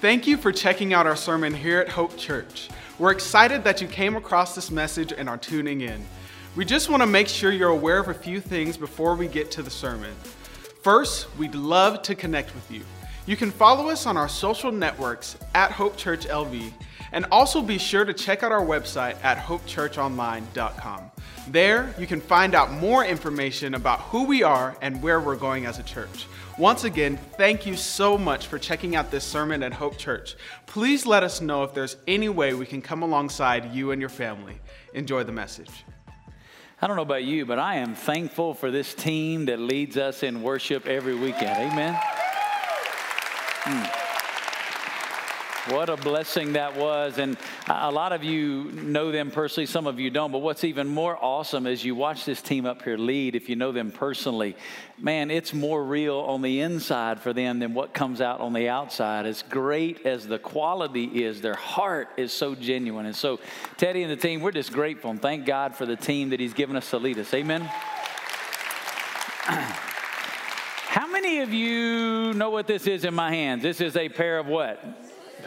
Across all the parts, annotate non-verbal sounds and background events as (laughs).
Thank you for checking out our sermon here at Hope Church. We're excited that you came across this message and are tuning in. We just want to make sure you're aware of a few things before we get to the sermon. First, we'd love to connect with you. You can follow us on our social networks at Hope Church LV, and also be sure to check out our website at hopechurchonline.com. There, you can find out more information about who we are and where we're going as a church. Once again, thank you so much for checking out this sermon at Hope Church. Please let us know if there's any way we can come alongside you and your family. Enjoy the message. I don't know about you, but I am thankful for this team that leads us in worship every weekend. Amen. Mm. What a blessing that was. And a lot of you know them personally, some of you don't. But what's even more awesome is you watch this team up here lead, if you know them personally, man, it's more real on the inside for them than what comes out on the outside. As great as the quality is, their heart is so genuine. And so, Teddy and the team, we're just grateful and thank God for the team that He's given us to lead us. Amen. (clears throat) How many of you know what this is in my hands? This is a pair of what?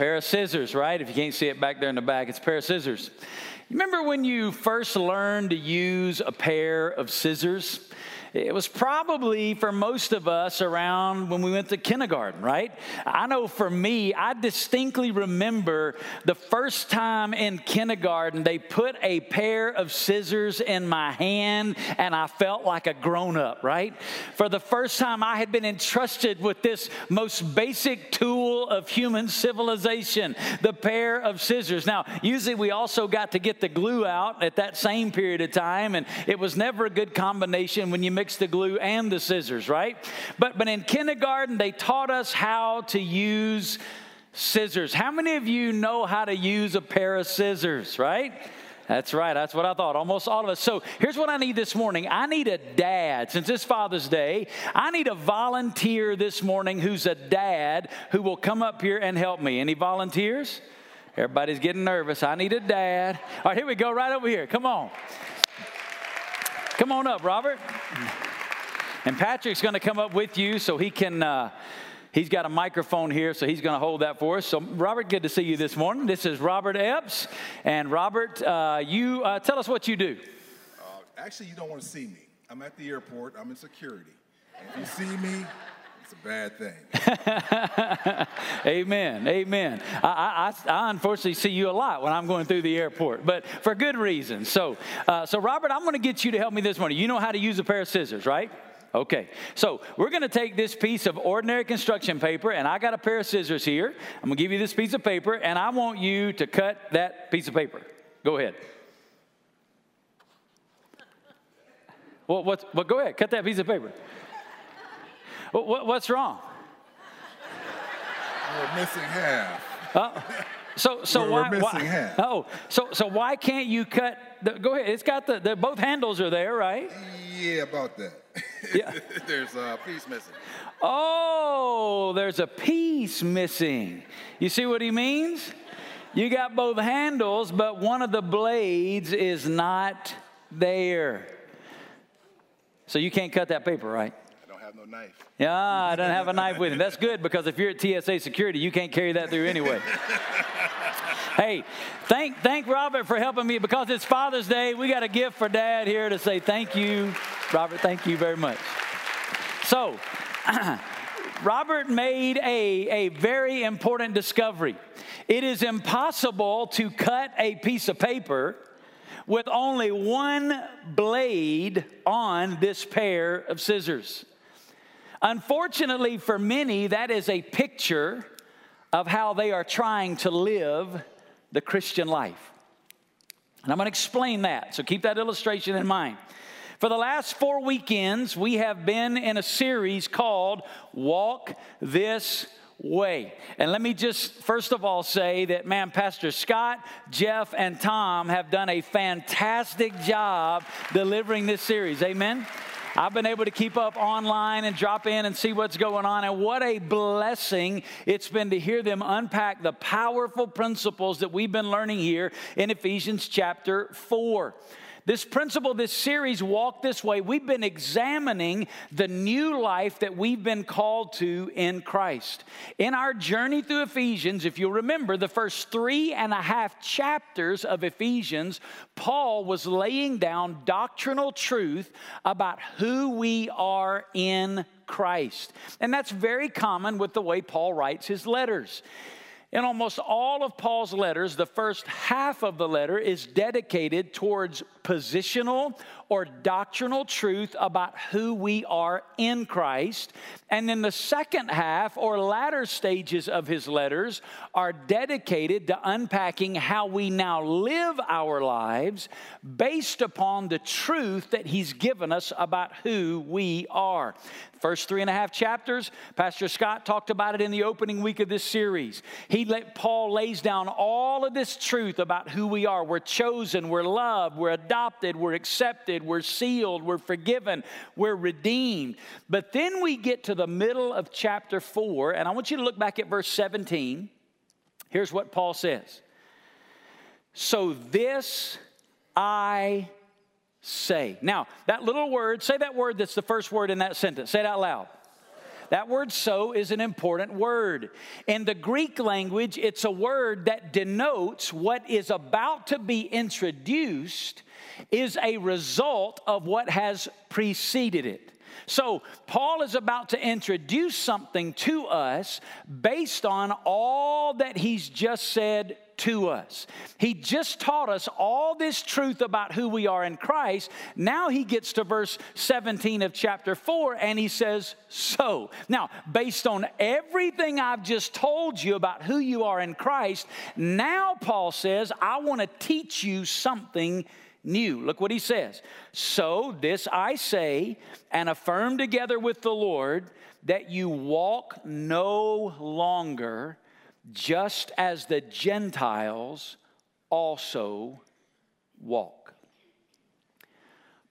Pair of scissors, right? If you can't see it back there in the back, it's a pair of scissors. You remember when you first learned to use a pair of scissors? It was probably for most of us around when we went to kindergarten, right? I know for me, I distinctly remember the first time in kindergarten they put a pair of scissors in my hand and I felt like a grown up, right? For the first time, I had been entrusted with this most basic tool of human civilization, the pair of scissors. Now, usually we also got to get the glue out at that same period of time, and it was never a good combination when you mix the glue and the scissors, right? But, but in kindergarten, they taught us how to use scissors. How many of you know how to use a pair of scissors, right? That's right. That's what I thought. Almost all of us. So here's what I need this morning I need a dad. Since it's Father's Day, I need a volunteer this morning who's a dad who will come up here and help me. Any volunteers? Everybody's getting nervous. I need a dad. All right, here we go, right over here. Come on. Come on up, Robert. And Patrick's going to come up with you so he can. Uh, he's got a microphone here, so he's going to hold that for us. So, Robert, good to see you this morning. This is Robert Epps. And, Robert, uh, you uh, tell us what you do. Uh, actually, you don't want to see me. I'm at the airport, I'm in security. If you see me, it's a bad thing. (laughs) Amen. Amen. I, I, I, unfortunately see you a lot when I'm going through the airport, but for good reason. So, uh, so Robert, I'm going to get you to help me this morning. You know how to use a pair of scissors, right? Okay, so we're going to take this piece of ordinary construction paper, and I got a pair of scissors here. I'm going to give you this piece of paper, and I want you to cut that piece of paper. Go ahead. Well, what's, well, go ahead, cut that piece of paper. What, what's wrong? We're missing half. Uh, so, so we're, why? We're why half. Oh, so so why can't you cut? The, go ahead. It's got the, the both handles are there, right? Yeah, about that. (laughs) Yeah. there's a piece missing. Oh, there's a piece missing. You see what he means? You got both handles, but one of the blades is not there. So you can't cut that paper, right? No knife. Yeah, I don't have a knife with him. That's good because if you're at TSA security, you can't carry that through anyway. (laughs) hey, thank thank Robert for helping me because it's Father's Day. We got a gift for Dad here to say thank you, Robert. Thank you very much. So. (clears throat) Robert made a, a very important discovery. It is impossible to cut a piece of paper with only one blade on this pair of scissors. Unfortunately, for many, that is a picture of how they are trying to live the Christian life. And I'm going to explain that, so keep that illustration in mind. For the last four weekends, we have been in a series called Walk This Way. And let me just first of all say that, man, Pastor Scott, Jeff, and Tom have done a fantastic job delivering this series. Amen. I've been able to keep up online and drop in and see what's going on. And what a blessing it's been to hear them unpack the powerful principles that we've been learning here in Ephesians chapter 4. This principle, this series, Walk This Way, we've been examining the new life that we've been called to in Christ. In our journey through Ephesians, if you'll remember, the first three and a half chapters of Ephesians, Paul was laying down doctrinal truth about who we are in Christ. And that's very common with the way Paul writes his letters. In almost all of Paul's letters, the first half of the letter is dedicated towards positional or doctrinal truth about who we are in Christ. And then the second half or latter stages of his letters are dedicated to unpacking how we now live our lives based upon the truth that he's given us about who we are. First three and a half chapters, Pastor Scott talked about it in the opening week of this series. He let Paul lays down all of this truth about who we are. We're chosen, we're loved, we're adopted, we're accepted, we're sealed, we're forgiven, we're redeemed. But then we get to the middle of chapter 4, and I want you to look back at verse 17. Here's what Paul says So this I say. Now, that little word, say that word that's the first word in that sentence. Say it out loud. That word so is an important word. In the Greek language, it's a word that denotes what is about to be introduced is a result of what has preceded it. So, Paul is about to introduce something to us based on all that he's just said to us. He just taught us all this truth about who we are in Christ. Now he gets to verse 17 of chapter 4 and he says, So. Now, based on everything I've just told you about who you are in Christ, now Paul says, I want to teach you something new. Look what he says. So, this I say and affirm together with the Lord that you walk no longer just as the Gentiles also walk.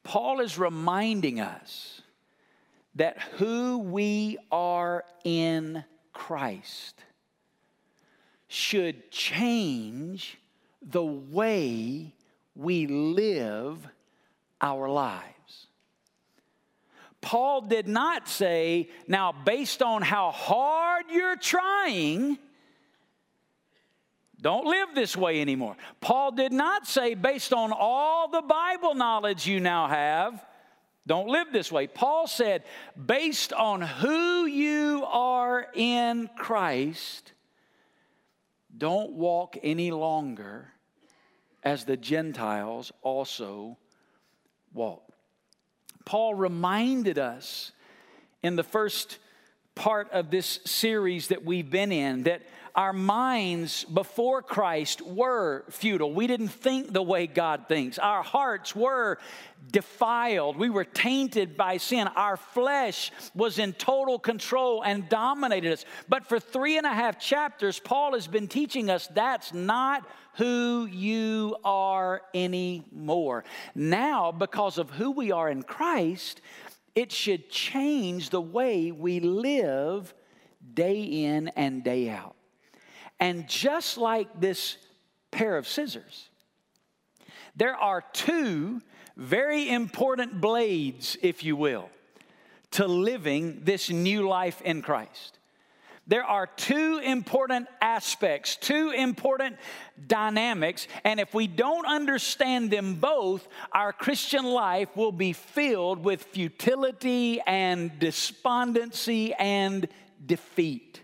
Paul is reminding us that who we are in Christ should change the way we live our lives. Paul did not say, now, based on how hard you're trying, don't live this way anymore. Paul did not say, based on all the Bible knowledge you now have, don't live this way. Paul said, based on who you are in Christ, don't walk any longer as the Gentiles also walk. Paul reminded us in the first part of this series that we've been in that our minds before Christ were futile. We didn't think the way God thinks. Our hearts were defiled. We were tainted by sin. Our flesh was in total control and dominated us. But for three and a half chapters, Paul has been teaching us that's not who you are anymore. Now, because of who we are in Christ, it should change the way we live day in and day out. And just like this pair of scissors, there are two very important blades, if you will, to living this new life in Christ. There are two important aspects, two important dynamics, and if we don't understand them both, our Christian life will be filled with futility and despondency and defeat.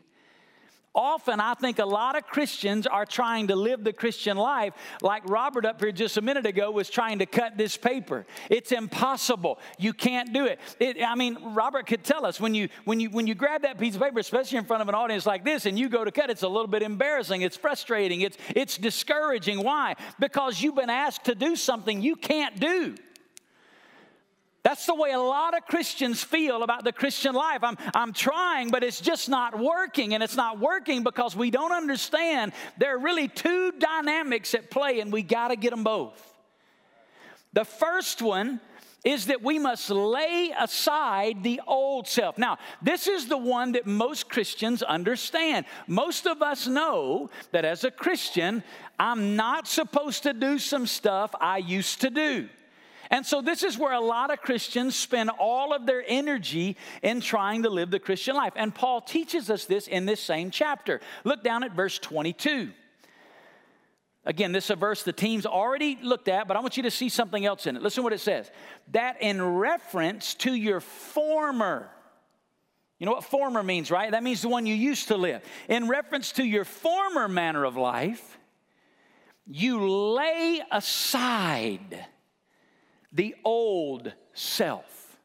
Often, I think a lot of Christians are trying to live the Christian life like Robert up here just a minute ago was trying to cut this paper. It's impossible. You can't do it. it. I mean, Robert could tell us when you when you when you grab that piece of paper, especially in front of an audience like this, and you go to cut, it's a little bit embarrassing. It's frustrating. It's it's discouraging. Why? Because you've been asked to do something you can't do. That's the way a lot of Christians feel about the Christian life. I'm, I'm trying, but it's just not working. And it's not working because we don't understand there are really two dynamics at play, and we got to get them both. The first one is that we must lay aside the old self. Now, this is the one that most Christians understand. Most of us know that as a Christian, I'm not supposed to do some stuff I used to do. And so, this is where a lot of Christians spend all of their energy in trying to live the Christian life. And Paul teaches us this in this same chapter. Look down at verse 22. Again, this is a verse the team's already looked at, but I want you to see something else in it. Listen to what it says. That in reference to your former, you know what former means, right? That means the one you used to live. In reference to your former manner of life, you lay aside the old self.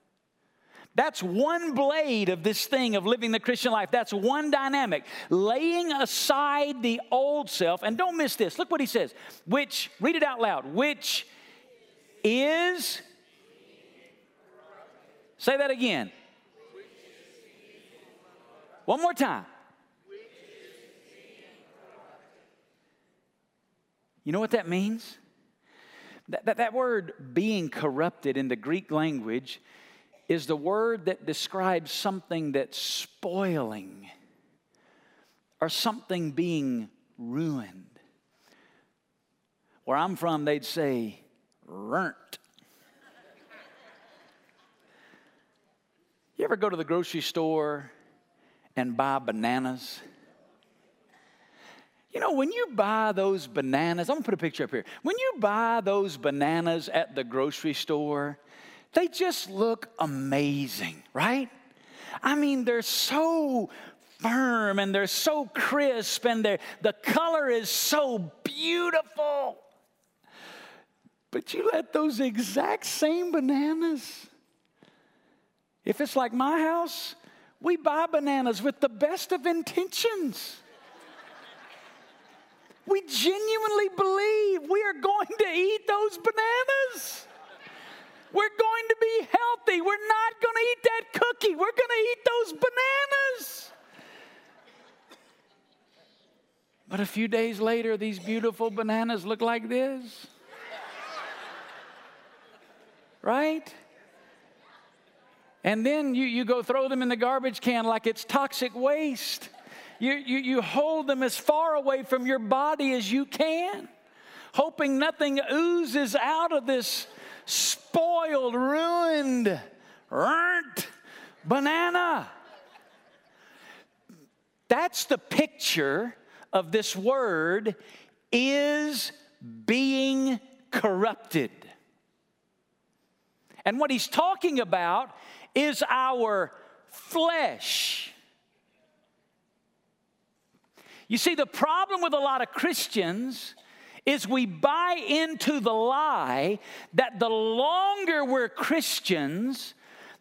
That's one blade of this thing of living the Christian life. That's one dynamic. Laying aside the old self. And don't miss this. Look what he says. Which, read it out loud. Which is. Say that again. One more time. You know what that means? That, that, that word being corrupted in the Greek language is the word that describes something that's spoiling or something being ruined. Where I'm from, they'd say, "rent." You ever go to the grocery store and buy bananas? You know, when you buy those bananas, I'm gonna put a picture up here. When you buy those bananas at the grocery store, they just look amazing, right? I mean, they're so firm and they're so crisp and they're, the color is so beautiful. But you let those exact same bananas, if it's like my house, we buy bananas with the best of intentions. We genuinely believe we are going to eat those bananas. We're going to be healthy. We're not going to eat that cookie. We're going to eat those bananas. But a few days later, these beautiful bananas look like this. Right? And then you, you go throw them in the garbage can like it's toxic waste. You, you, you hold them as far away from your body as you can, hoping nothing oozes out of this spoiled, ruined, burnt banana. That's the picture of this word is being corrupted. And what he's talking about is our flesh. You see, the problem with a lot of Christians is we buy into the lie that the longer we're Christians,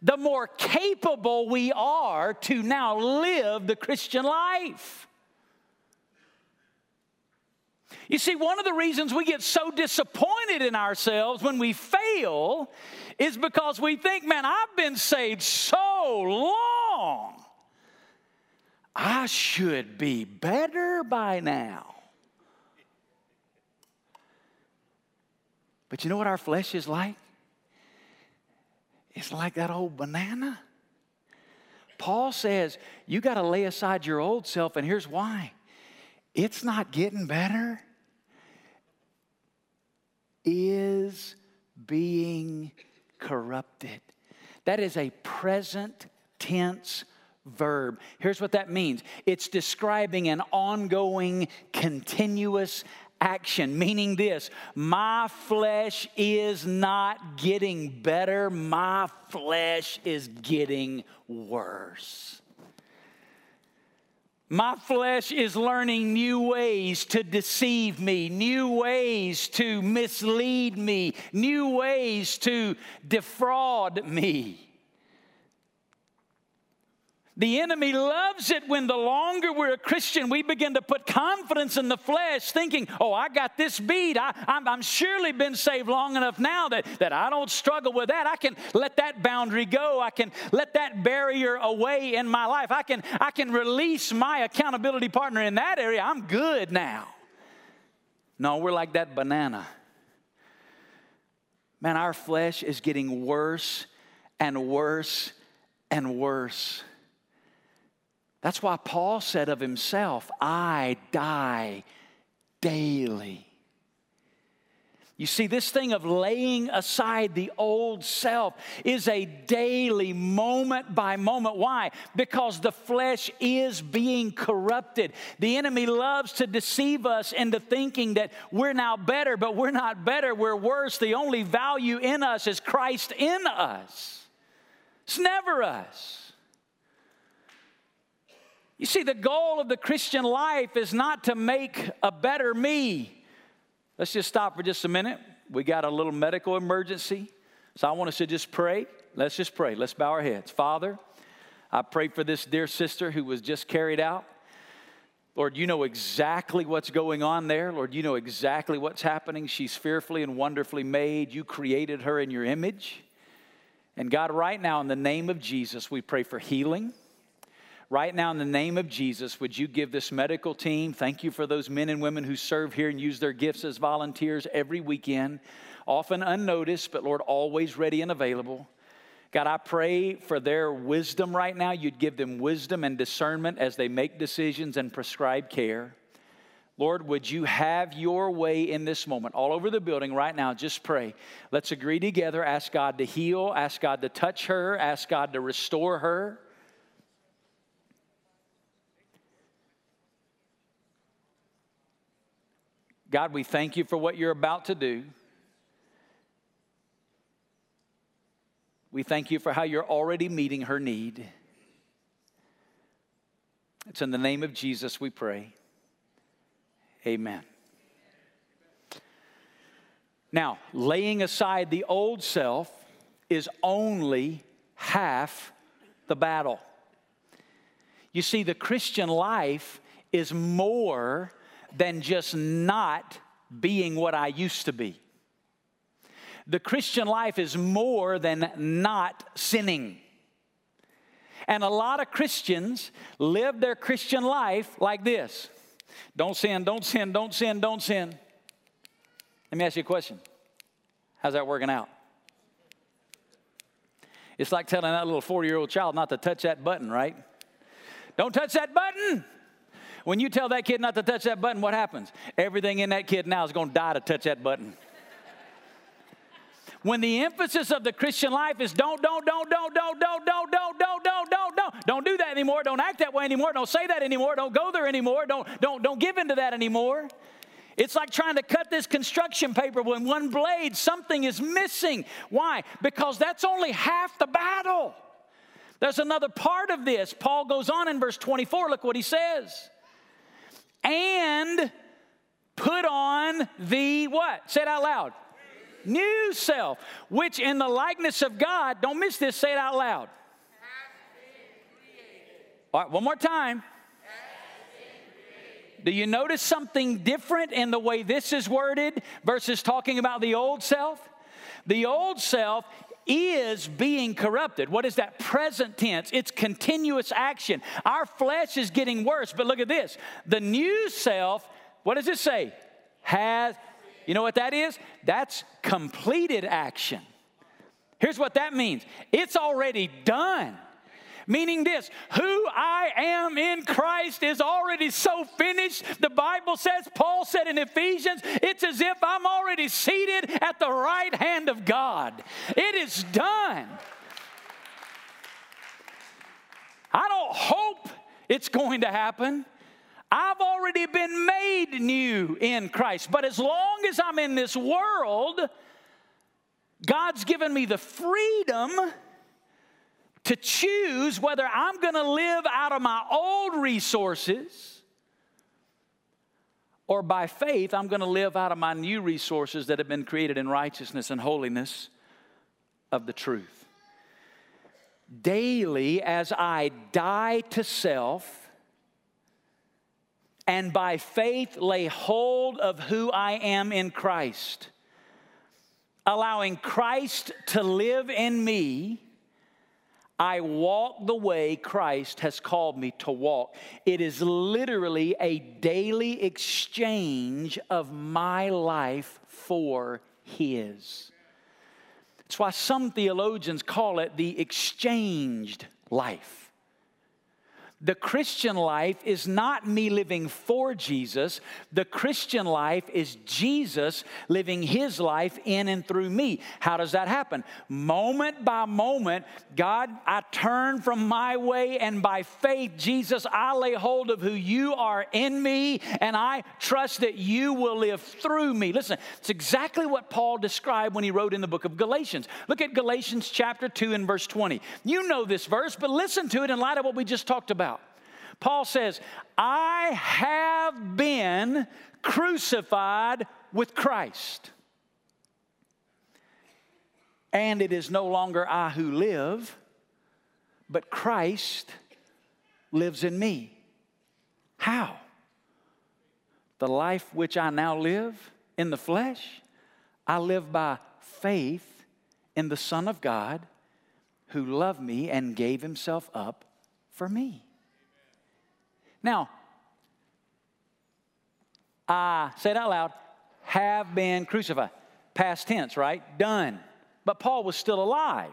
the more capable we are to now live the Christian life. You see, one of the reasons we get so disappointed in ourselves when we fail is because we think, man, I've been saved so long. I should be better by now. But you know what our flesh is like? It's like that old banana. Paul says you got to lay aside your old self, and here's why it's not getting better, is being corrupted. That is a present tense verb. Here's what that means it's describing an ongoing, continuous action, meaning this my flesh is not getting better, my flesh is getting worse. My flesh is learning new ways to deceive me, new ways to mislead me, new ways to defraud me. The enemy loves it when the longer we're a Christian, we begin to put confidence in the flesh, thinking, oh, I got this beat. I, I'm, I'm surely been saved long enough now that, that I don't struggle with that. I can let that boundary go. I can let that barrier away in my life. I can, I can release my accountability partner in that area. I'm good now. No, we're like that banana. Man, our flesh is getting worse and worse and worse. That's why Paul said of himself, I die daily. You see, this thing of laying aside the old self is a daily, moment by moment. Why? Because the flesh is being corrupted. The enemy loves to deceive us into thinking that we're now better, but we're not better, we're worse. The only value in us is Christ in us. It's never us. You see, the goal of the Christian life is not to make a better me Let's just stop for just a minute. We got a little medical emergency. So I want us to just pray. Let's just pray. Let's bow our heads. Father, I pray for this dear sister who was just carried out. Lord, you know exactly what's going on there. Lord, you know exactly what's happening. She's fearfully and wonderfully made. You created her in your image. And God, right now, in the name of Jesus, we pray for healing. Right now, in the name of Jesus, would you give this medical team, thank you for those men and women who serve here and use their gifts as volunteers every weekend, often unnoticed, but Lord, always ready and available. God, I pray for their wisdom right now. You'd give them wisdom and discernment as they make decisions and prescribe care. Lord, would you have your way in this moment? All over the building right now, just pray. Let's agree together. Ask God to heal, ask God to touch her, ask God to restore her. God, we thank you for what you're about to do. We thank you for how you're already meeting her need. It's in the name of Jesus we pray. Amen. Now, laying aside the old self is only half the battle. You see, the Christian life is more than just not being what I used to be. The Christian life is more than not sinning. And a lot of Christians live their Christian life like this don't sin, don't sin, don't sin, don't sin. Let me ask you a question How's that working out? It's like telling that little 40 year old child not to touch that button, right? Don't touch that button. When you tell that kid not to touch that button, what happens? Everything in that kid now is going to die to touch that button. When the emphasis of the Christian life is don't, don't, don't, don't, don't, don't, don't, don't, don't, don't, don't, don't, don't do that anymore. Don't act that way anymore. Don't say that anymore. Don't go there anymore. Don't, don't, don't give into that anymore. It's like trying to cut this construction paper when one blade, something is missing. Why? Because that's only half the battle. There's another part of this. Paul goes on in verse 24. Look what he says and put on the what? Say it out loud. New self, which in the likeness of God, don't miss this, say it out loud. All right, one more time. Do you notice something different in the way this is worded versus talking about the old self? The old self is being corrupted. What is that? Present tense. It's continuous action. Our flesh is getting worse, but look at this. The new self, what does it say? Has, you know what that is? That's completed action. Here's what that means it's already done. Meaning this, who I am in Christ is already so finished. The Bible says, Paul said in Ephesians, it's as if I'm already seated at the right hand of God. It is done. I don't hope it's going to happen. I've already been made new in Christ. But as long as I'm in this world, God's given me the freedom to choose whether I'm going to live out of my old resources or by faith, I'm going to live out of my new resources that have been created in righteousness and holiness of the truth. Daily, as I die to self, and by faith lay hold of who I am in Christ, allowing Christ to live in me I walk the way Christ has called me to walk. It is literally a daily exchange of my life for His. That's why some theologians call it the exchanged life. The Christian life is not me living for Jesus. The Christian life is Jesus living his life in and through me. How does that happen? Moment by moment, God, I turn from my way, and by faith, Jesus, I lay hold of who you are in me, and I trust that you will live through me. Listen, it's exactly what Paul described when he wrote in the book of Galatians. Look at Galatians chapter 2 and verse 20. You know this verse, but listen to it in light of what we just talked about. Paul says, I have been crucified with Christ. And it is no longer I who live, but Christ lives in me. How? The life which I now live in the flesh, I live by faith in the Son of God who loved me and gave himself up for me. Now, I, say it out loud, have been crucified. Past tense, right? Done. But Paul was still alive.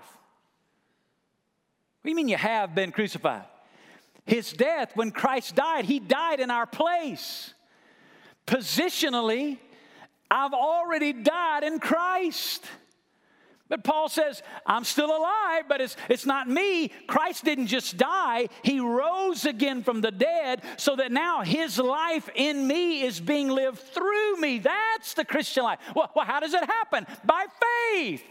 What do you mean you have been crucified? His death, when Christ died, he died in our place. Positionally, I've already died in Christ. But Paul says, I'm still alive, but it's, it's not me. Christ didn't just die, He rose again from the dead so that now His life in me is being lived through me. That's the Christian life. Well, well how does it happen? By faith.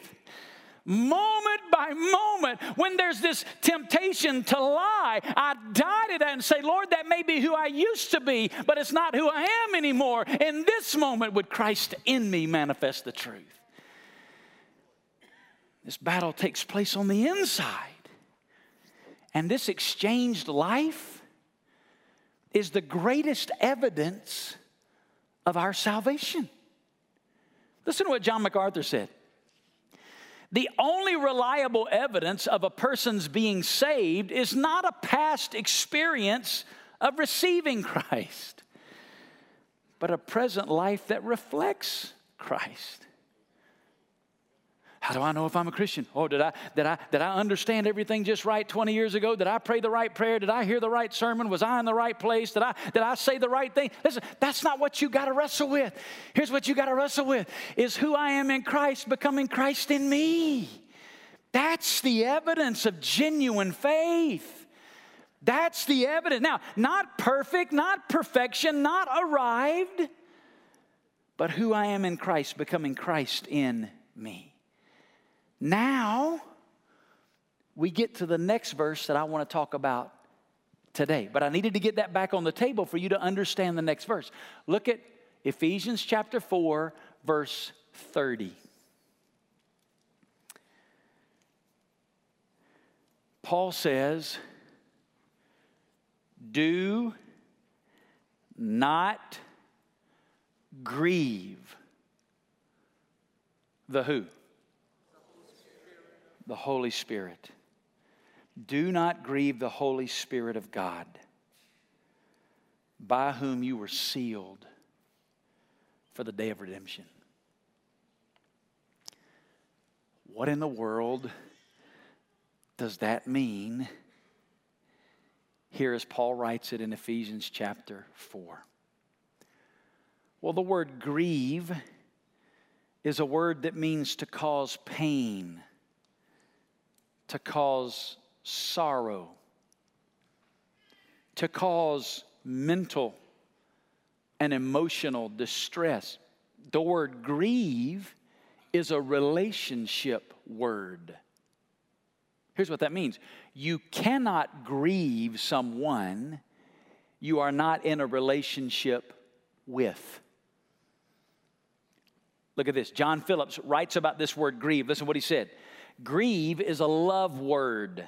Moment by moment, when there's this temptation to lie, I die to that and say, Lord, that may be who I used to be, but it's not who I am anymore. In this moment, would Christ in me manifest the truth? This battle takes place on the inside. And this exchanged life is the greatest evidence of our salvation. Listen to what John MacArthur said. The only reliable evidence of a person's being saved is not a past experience of receiving Christ, but a present life that reflects Christ. How do I know if I'm a Christian? Oh, did I, did, I, did I understand everything just right 20 years ago? Did I pray the right prayer? Did I hear the right sermon? Was I in the right place? Did I, did I say the right thing? Listen, that's not what you got to wrestle with. Here's what you got to wrestle with is who I am in Christ becoming Christ in me. That's the evidence of genuine faith. That's the evidence. Now, not perfect, not perfection, not arrived, but who I am in Christ becoming Christ in me. Now, we get to the next verse that I want to talk about today. But I needed to get that back on the table for you to understand the next verse. Look at Ephesians chapter 4, verse 30. Paul says, Do not grieve the who? The Holy Spirit. Do not grieve the Holy Spirit of God, by whom you were sealed for the day of redemption. What in the world does that mean? Here, as Paul writes it in Ephesians chapter 4. Well, the word grieve is a word that means to cause pain to cause sorrow, to cause mental and emotional distress. The word grieve is a relationship word. Here's what that means you cannot grieve someone you are not in a relationship with. Look at this. John Phillips writes about this word grieve. Listen what he said. Grieve is a love word.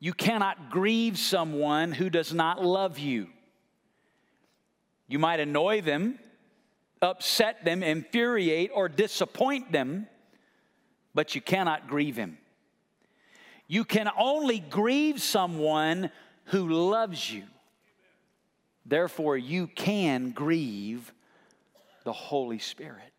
You cannot grieve someone who does not love you. You might annoy them, upset them, infuriate, or disappoint them, but you cannot grieve him. You can only grieve someone who loves you. Therefore, you can grieve the Holy Spirit.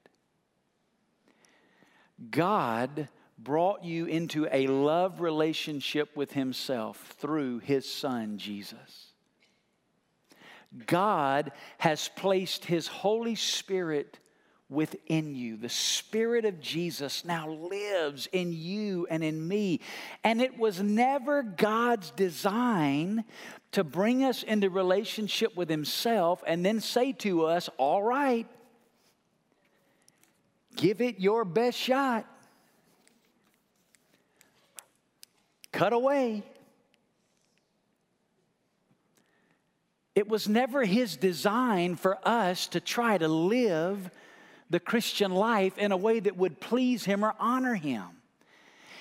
God brought you into a love relationship with Himself through His Son, Jesus. God has placed His Holy Spirit within you. The Spirit of Jesus now lives in you and in me. And it was never God's design to bring us into relationship with Himself and then say to us, All right, give it your best shot. Cut away. It was never his design for us to try to live the Christian life in a way that would please him or honor him.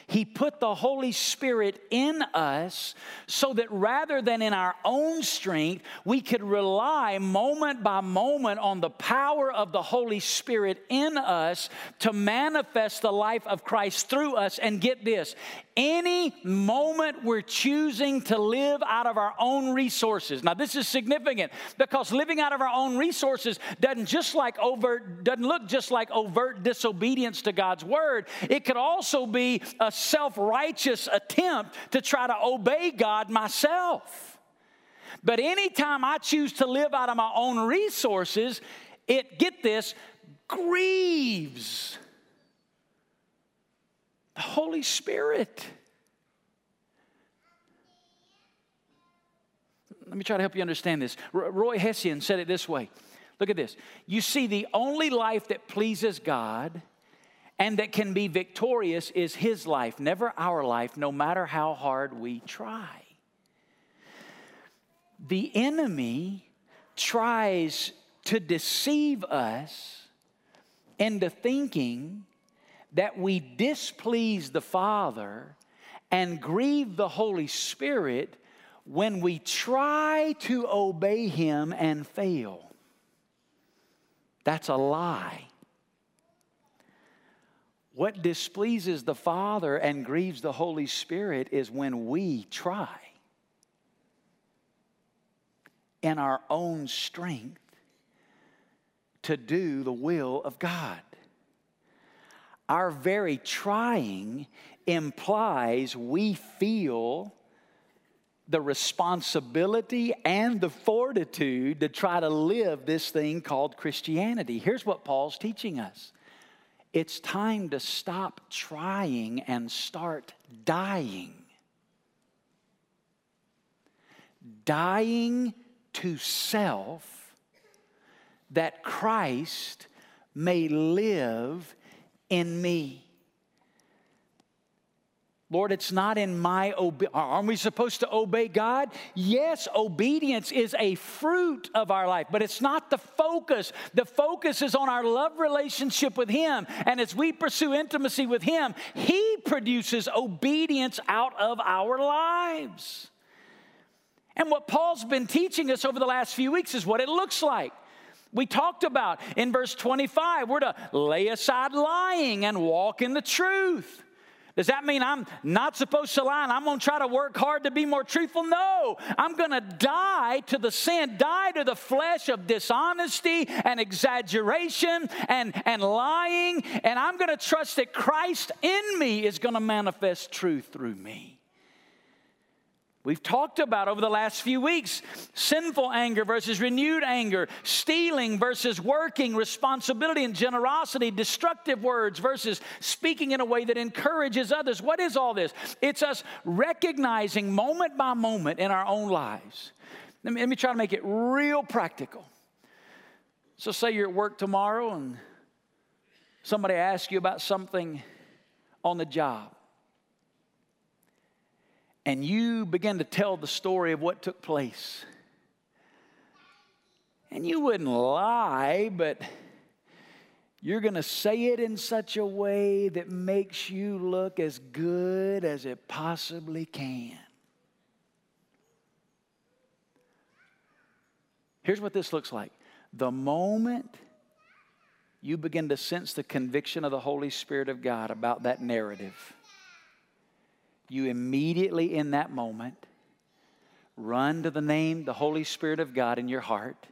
He put the Holy Spirit in us so that rather than in our own strength, we could rely moment by moment on the power of the Holy Spirit in us to manifest the life of Christ through us. And get this any moment we're choosing to live out of our own resources. Now, this is significant because living out of our own resources doesn't just like overt, doesn't look just like overt disobedience to God's word. It could also be a self righteous attempt to try to obey God myself. But anytime I choose to live out of my own resources, it, get this, grieves the Holy Spirit. Let me try to help you understand this. Roy Hession said it this way Look at this. You see, the only life that pleases God and that can be victorious is His life, never our life, no matter how hard we try. The enemy tries to deceive us into thinking that we displease the Father and grieve the Holy Spirit when we try to obey Him and fail. That's a lie. What displeases the Father and grieves the Holy Spirit is when we try in our own strength to do the will of God our very trying implies we feel the responsibility and the fortitude to try to live this thing called Christianity. Here's what Paul's teaching us it's time to stop trying and start dying. Dying to self that Christ may live in me. Lord, it's not in my obedience. Aren't we supposed to obey God? Yes, obedience is a fruit of our life, but it's not the focus. The focus is on our love relationship with Him. And as we pursue intimacy with Him, He produces obedience out of our lives. And what Paul's been teaching us over the last few weeks is what it looks like. We talked about in verse 25, we're to lay aside lying and walk in the truth. Does that mean I'm not supposed to lie and I'm going to try to work hard to be more truthful? No. I'm going to die to the sin, die to the flesh of dishonesty and exaggeration and, and lying. And I'm going to trust that Christ in me is going to manifest truth through me. We've talked about over the last few weeks sinful anger versus renewed anger, stealing versus working, responsibility and generosity, destructive words versus speaking in a way that encourages others. What is all this? It's us recognizing moment by moment in our own lives. Let me, let me try to make it real practical. So, say you're at work tomorrow and somebody asks you about something on the job and you begin to tell the story of what took place. And you wouldn't lie, but you're going to say it in such a way that makes you look as good as it possibly can. Here's what this looks like the moment you begin to sense the conviction of the Holy Spirit of God about that narrative you immediately in that moment run to the name, the Holy Spirit of God in your heart.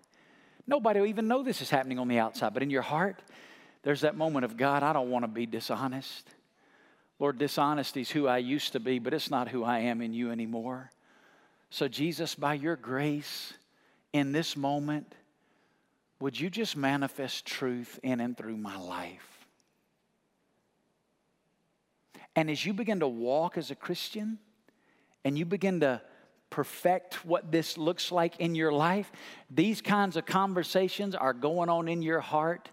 Nobody will even know this is happening on the outside, but in your heart, there's that moment of God, I don't want to be dishonest. Lord, dishonesty is who I used to be, but it's not who I am in you anymore. So, Jesus, by your grace in this moment, would you just manifest truth in and through my life? And as you begin to walk as a Christian and you begin to perfect what this looks like in your life, these kinds of conversations are going on in your heart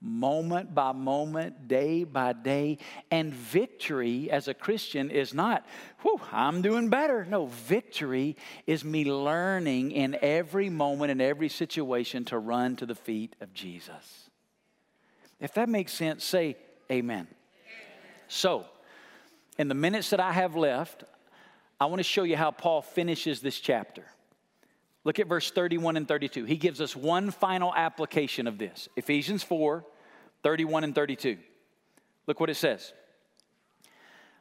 moment by moment, day by day. And victory as a Christian is not, whew, I'm doing better. No, victory is me learning in every moment, in every situation, to run to the feet of Jesus. If that makes sense, say amen. So, in the minutes that I have left, I want to show you how Paul finishes this chapter. Look at verse 31 and 32. He gives us one final application of this Ephesians 4 31 and 32. Look what it says.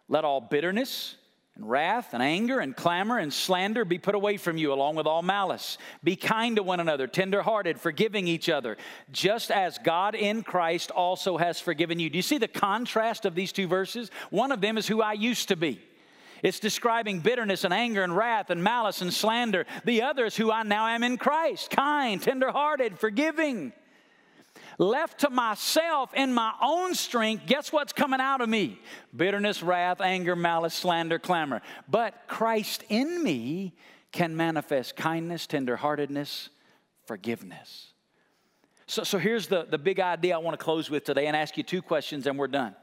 Let all bitterness and wrath and anger and clamor and slander be put away from you, along with all malice. Be kind to one another, tenderhearted, forgiving each other, just as God in Christ also has forgiven you. Do you see the contrast of these two verses? One of them is who I used to be. It's describing bitterness and anger and wrath and malice and slander. The other is who I now am in Christ kind, tenderhearted, forgiving. Left to myself in my own strength, guess what's coming out of me? Bitterness, wrath, anger, malice, slander, clamor. But Christ in me can manifest kindness, tenderheartedness, forgiveness. So, so here's the, the big idea I want to close with today and ask you two questions and we're done.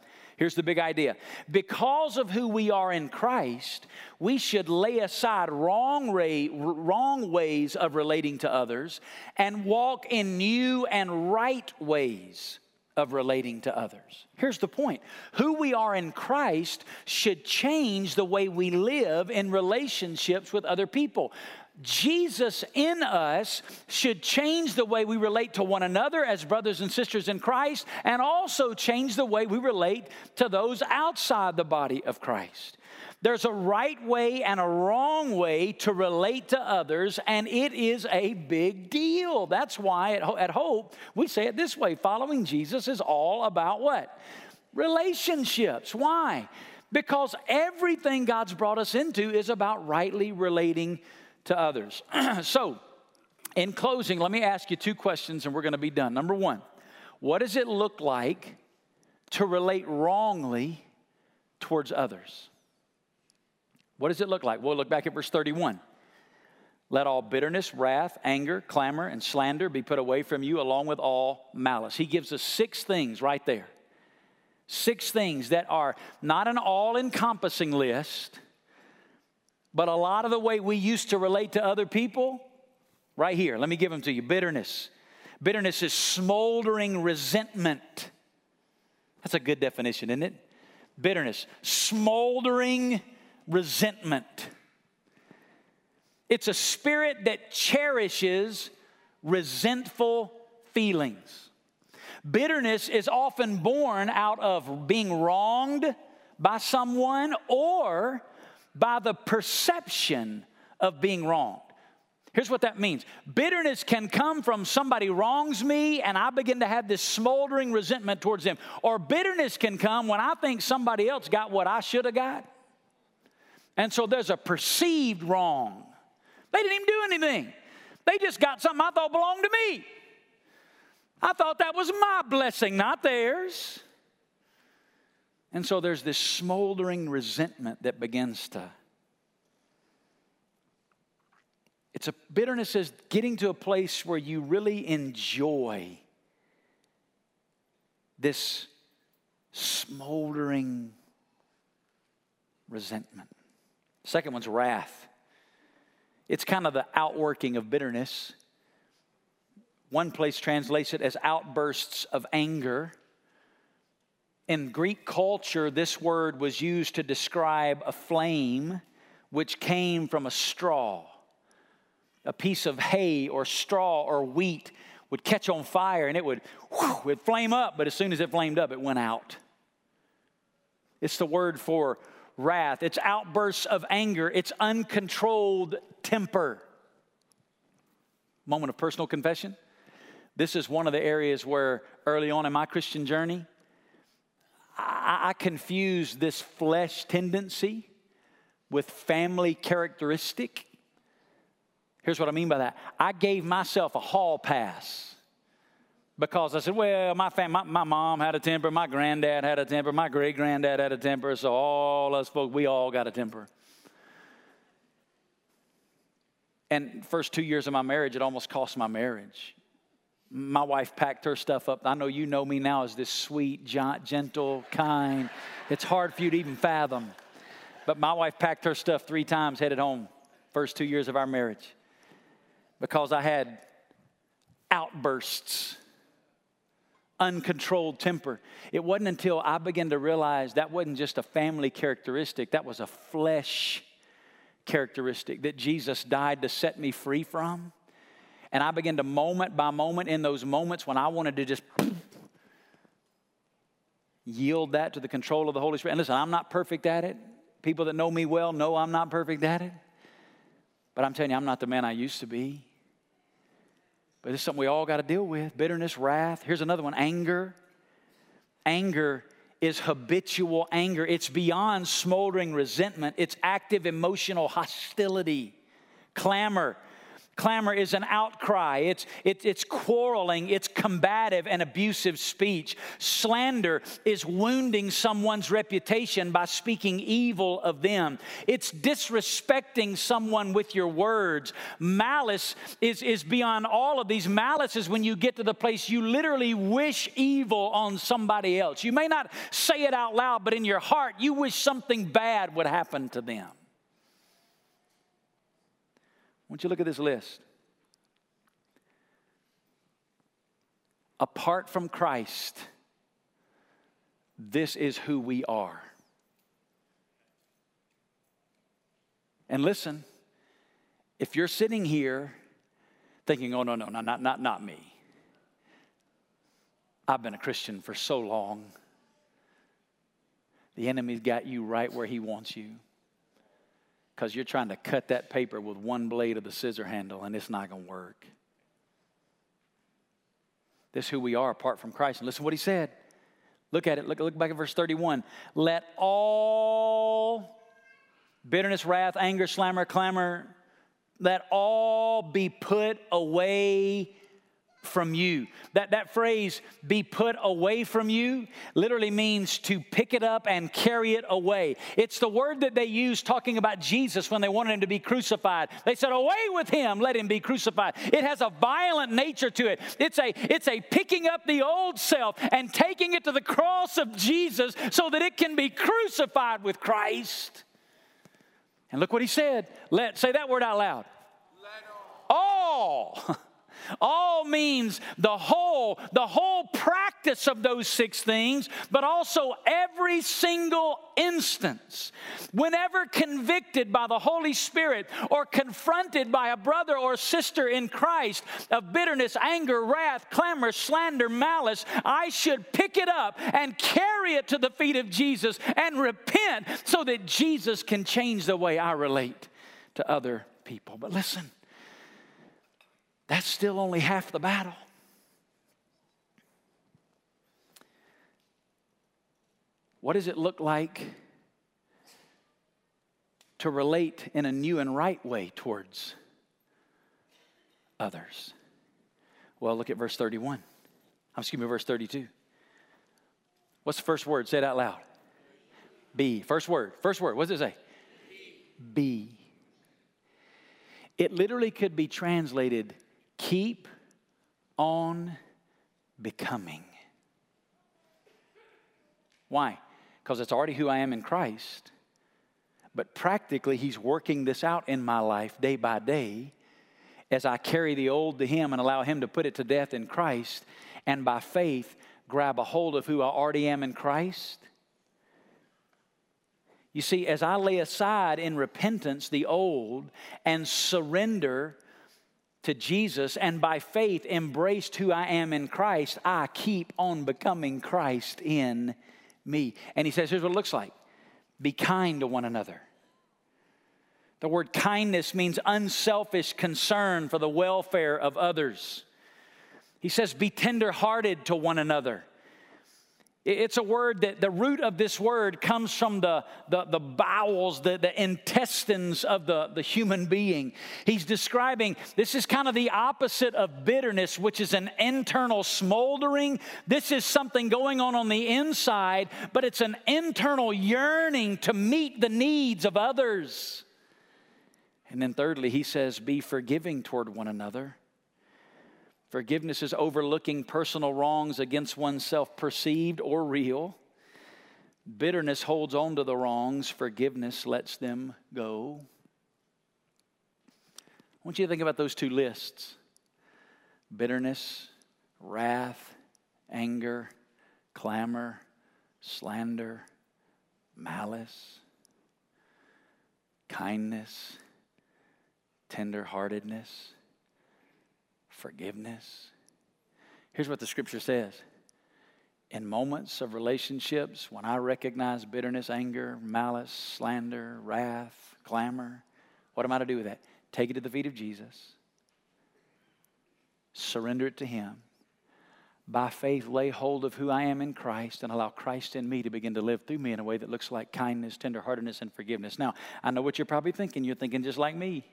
Here's the big idea. Because of who we are in Christ, we should lay aside wrong, wrong ways of relating to others and walk in new and right ways of relating to others. Here's the point who we are in Christ should change the way we live in relationships with other people. Jesus in us should change the way we relate to one another as brothers and sisters in Christ and also change the way we relate to those outside the body of Christ. There's a right way and a wrong way to relate to others, and it is a big deal. That's why at, Hope, we say it this way following Jesus is all about what? Relationships. Why? Because everything God's brought us into is about rightly relating to others. (clears throat) so, in closing, let me ask you two questions and we're going to be done. Number one, what does it look like to relate wrongly towards others? What does it look like? We'll look back at verse 31. Let all bitterness, wrath, anger, clamor, and slander be put away from you, along with all malice. He gives us six things right there. Six things that are not an all encompassing list, but a lot of the way we used to relate to other people, right here, let me give them to you bitterness. Bitterness is smoldering resentment. That's a good definition, isn't it? Bitterness, smoldering resentment. It's a spirit that cherishes resentful feelings. Bitterness is often born out of being wronged by someone or by the perception of being wronged. Here's what that means bitterness can come from somebody wrongs me and I begin to have this smoldering resentment towards them. Or bitterness can come when I think somebody else got what I should have got. And so there's a perceived wrong. They didn't even do anything, they just got something I thought belonged to me. I thought that was my blessing, not theirs. And so there's this smoldering resentment that begins to. It's a bitterness is getting to a place where you really enjoy this smoldering resentment. Second one's wrath. It's kind of the outworking of bitterness. One place translates it as outbursts of anger. In Greek culture, this word was used to describe a flame which came from a straw. A piece of hay or straw or wheat would catch on fire and it would, whew, would flame up, but as soon as it flamed up, it went out. It's the word for wrath, it's outbursts of anger, it's uncontrolled temper. Moment of personal confession. This is one of the areas where early on in my Christian journey, I, I confuse this flesh tendency with family characteristic. Here's what I mean by that I gave myself a hall pass because I said, well, my, fam- my, my mom had a temper, my granddad had a temper, my great granddad had a temper, so all us folks, we all got a temper. And first two years of my marriage, it almost cost my marriage. My wife packed her stuff up. I know you know me now as this sweet, gentle, kind. It's hard for you to even fathom. But my wife packed her stuff three times, headed home, first two years of our marriage, because I had outbursts, uncontrolled temper. It wasn't until I began to realize that wasn't just a family characteristic, that was a flesh characteristic that Jesus died to set me free from. And I began to moment by moment in those moments when I wanted to just yield that to the control of the Holy Spirit. And listen, I'm not perfect at it. People that know me well know I'm not perfect at it. But I'm telling you, I'm not the man I used to be. But it's something we all got to deal with bitterness, wrath. Here's another one anger. Anger is habitual anger. It's beyond smoldering resentment, it's active emotional hostility, clamor, Clamor is an outcry, it's, it, it's quarreling, it's combative and abusive speech. Slander is wounding someone's reputation by speaking evil of them, it's disrespecting someone with your words. Malice is, is beyond all of these. Malice is when you get to the place you literally wish evil on somebody else. You may not say it out loud, but in your heart, you wish something bad would happen to them want you to look at this list. Apart from Christ, this is who we are. And listen, if you're sitting here thinking, oh, no, no, no, not, not, not me. I've been a Christian for so long. The enemy's got you right where he wants you because you're trying to cut that paper with one blade of the scissor handle and it's not going to work. This is who we are apart from Christ. And listen what he said. Look at it. Look, look back at verse 31. Let all bitterness, wrath, anger, slammer, clamor, let all be put away from you. That, that phrase, be put away from you, literally means to pick it up and carry it away. It's the word that they used talking about Jesus when they wanted him to be crucified. They said, Away with him, let him be crucified. It has a violent nature to it. It's a, it's a picking up the old self and taking it to the cross of Jesus so that it can be crucified with Christ. And look what he said. Let say that word out loud. all. (laughs) all. All means the whole, the whole practice of those six things, but also every single instance. Whenever convicted by the Holy Spirit or confronted by a brother or sister in Christ of bitterness, anger, wrath, clamor, slander, malice, I should pick it up and carry it to the feet of Jesus and repent so that Jesus can change the way I relate to other people. But listen, that's still only half the battle. What does it look like to relate in a new and right way towards others? Well, look at verse 31. Excuse me, verse 32. What's the first word? Say it out loud. Be. First word. First word. What does it say? Be. It literally could be translated Keep on becoming. Why? Because it's already who I am in Christ. But practically, He's working this out in my life day by day as I carry the old to Him and allow Him to put it to death in Christ, and by faith, grab a hold of who I already am in Christ. You see, as I lay aside in repentance the old and surrender to Jesus and by faith embraced who I am in Christ, I keep on becoming Christ in me. And he says, here's what it looks like be kind to one another. The word kindness means unselfish concern for the welfare of others. He says, be tenderhearted to one another. It's a word that the root of this word comes from the, the, the bowels, the, the intestines of the, the human being. He's describing this is kind of the opposite of bitterness, which is an internal smoldering. This is something going on on the inside, but it's an internal yearning to meet the needs of others. And then, thirdly, he says, be forgiving toward one another. Forgiveness is overlooking personal wrongs against oneself, perceived or real. Bitterness holds on to the wrongs, forgiveness lets them go. I want you to think about those two lists bitterness, wrath, anger, clamor, slander, malice, kindness, tenderheartedness forgiveness. Here's what the scripture says In moments of relationships, when I recognize bitterness, anger, malice, slander, wrath, clamor, what am I to do with that? Take it to the feet of Jesus, surrender it to Him. By faith, lay hold of who I am in Christ and allow Christ in me to begin to live through me in a way that looks like kindness, tenderheartedness, and forgiveness. Now, I know what you're probably thinking. You're thinking just like me.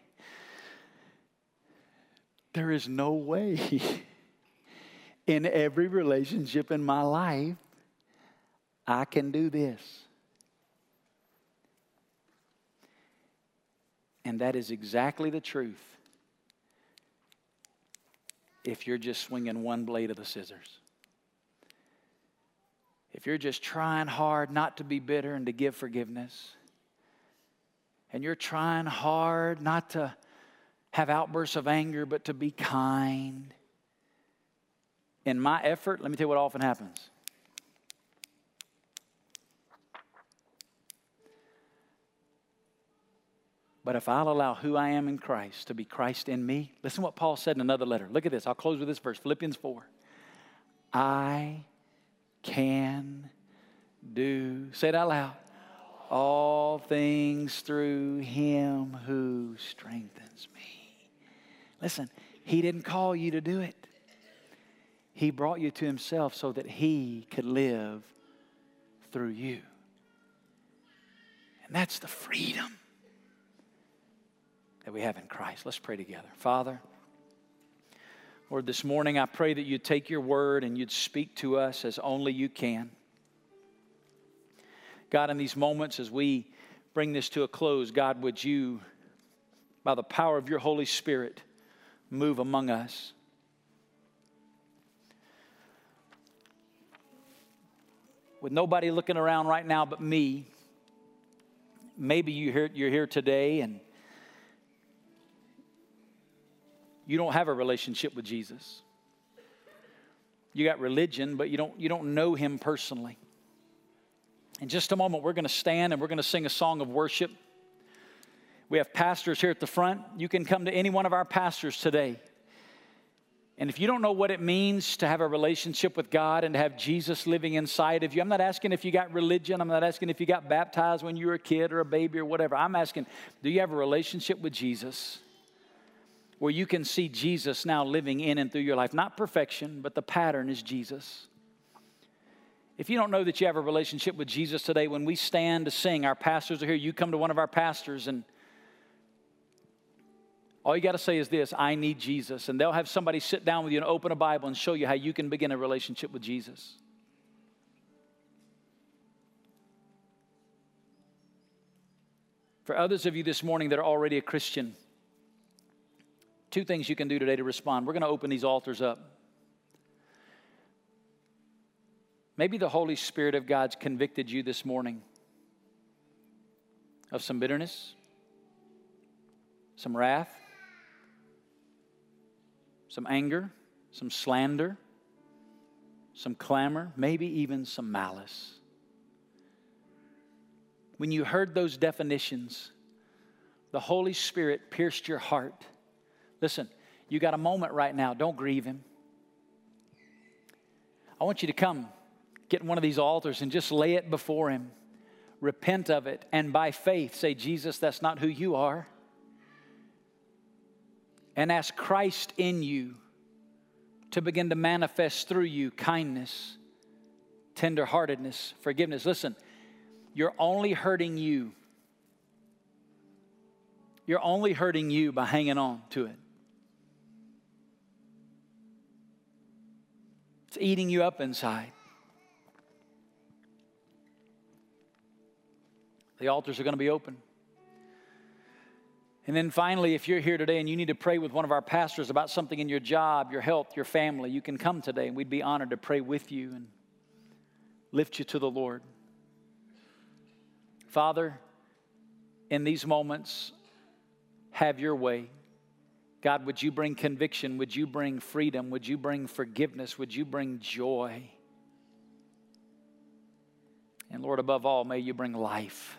There is no way (laughs) in every relationship in my life I can do this. And that is exactly the truth if you're just swinging one blade of the scissors. If you're just trying hard not to be bitter and to give forgiveness, and you're trying hard not to have outbursts of anger, but to be kind. In my effort, let me tell you what often happens. But if I'll allow who I am in Christ to be Christ in me, listen what Paul said in another letter. Look at this. I'll close with this verse Philippians 4. I can do, say it out loud, all things through him who strengthens me. Listen, He didn't call you to do it. He brought you to Himself so that He could live through you. And that's the freedom that we have in Christ. Let's pray together. Father, Lord, this morning I pray that you'd take your word and you'd speak to us as only you can. God, in these moments as we bring this to a close, God, would you, by the power of your Holy Spirit, move among us. With nobody looking around right now but me, maybe you're here today and you don't have a relationship with Jesus. You got religion, but you don't, you don't know him personally. In just a moment, we're going to stand and we're going to sing a song of worship. We have pastors here at the front. You can come to any one of our pastors today. And if you don't know what it means to have a relationship with God and to have Jesus living inside of you, I'm not asking if you got religion. I'm not asking if you got baptized when you were a kid or a baby or whatever. I'm asking, do you have a relationship with Jesus where you can see Jesus now living in and through your life? Not perfection, but the pattern is Jesus. If you don't know that you have a relationship with Jesus today, when we stand to sing, our pastors are here. You come to one of our pastors and all you got to say is this I need Jesus. And they'll have somebody sit down with you and open a Bible and show you how you can begin a relationship with Jesus. For others of you this morning that are already a Christian, two things you can do today to respond. We're going to open these altars up. Maybe the Holy Spirit of God's convicted you this morning of some bitterness, some wrath, some anger, some slander, some clamor, maybe even some malice. When you heard those definitions, the Holy Spirit pierced your heart. Listen, you got a moment right now. Don't grieve Him. I want you to come, get one of these altars, and just lay it before Him. Repent of it, and by faith say, Jesus, that's not who you are and ask Christ in you to begin to manifest through you kindness, tenderheartedness, forgiveness. Listen, you're only hurting you. You're only hurting you by hanging on to it. It's eating you up inside. The altars are going to be open. And then finally, if you're here today and you need to pray with one of our pastors about something in your job, your health, your family, you can come today and we'd be honored to pray with you and lift you to the Lord. Father, in these moments, have your way. God, would you bring conviction? Would you bring freedom? Would you bring forgiveness? Would you bring joy? And Lord, above all, may you bring life.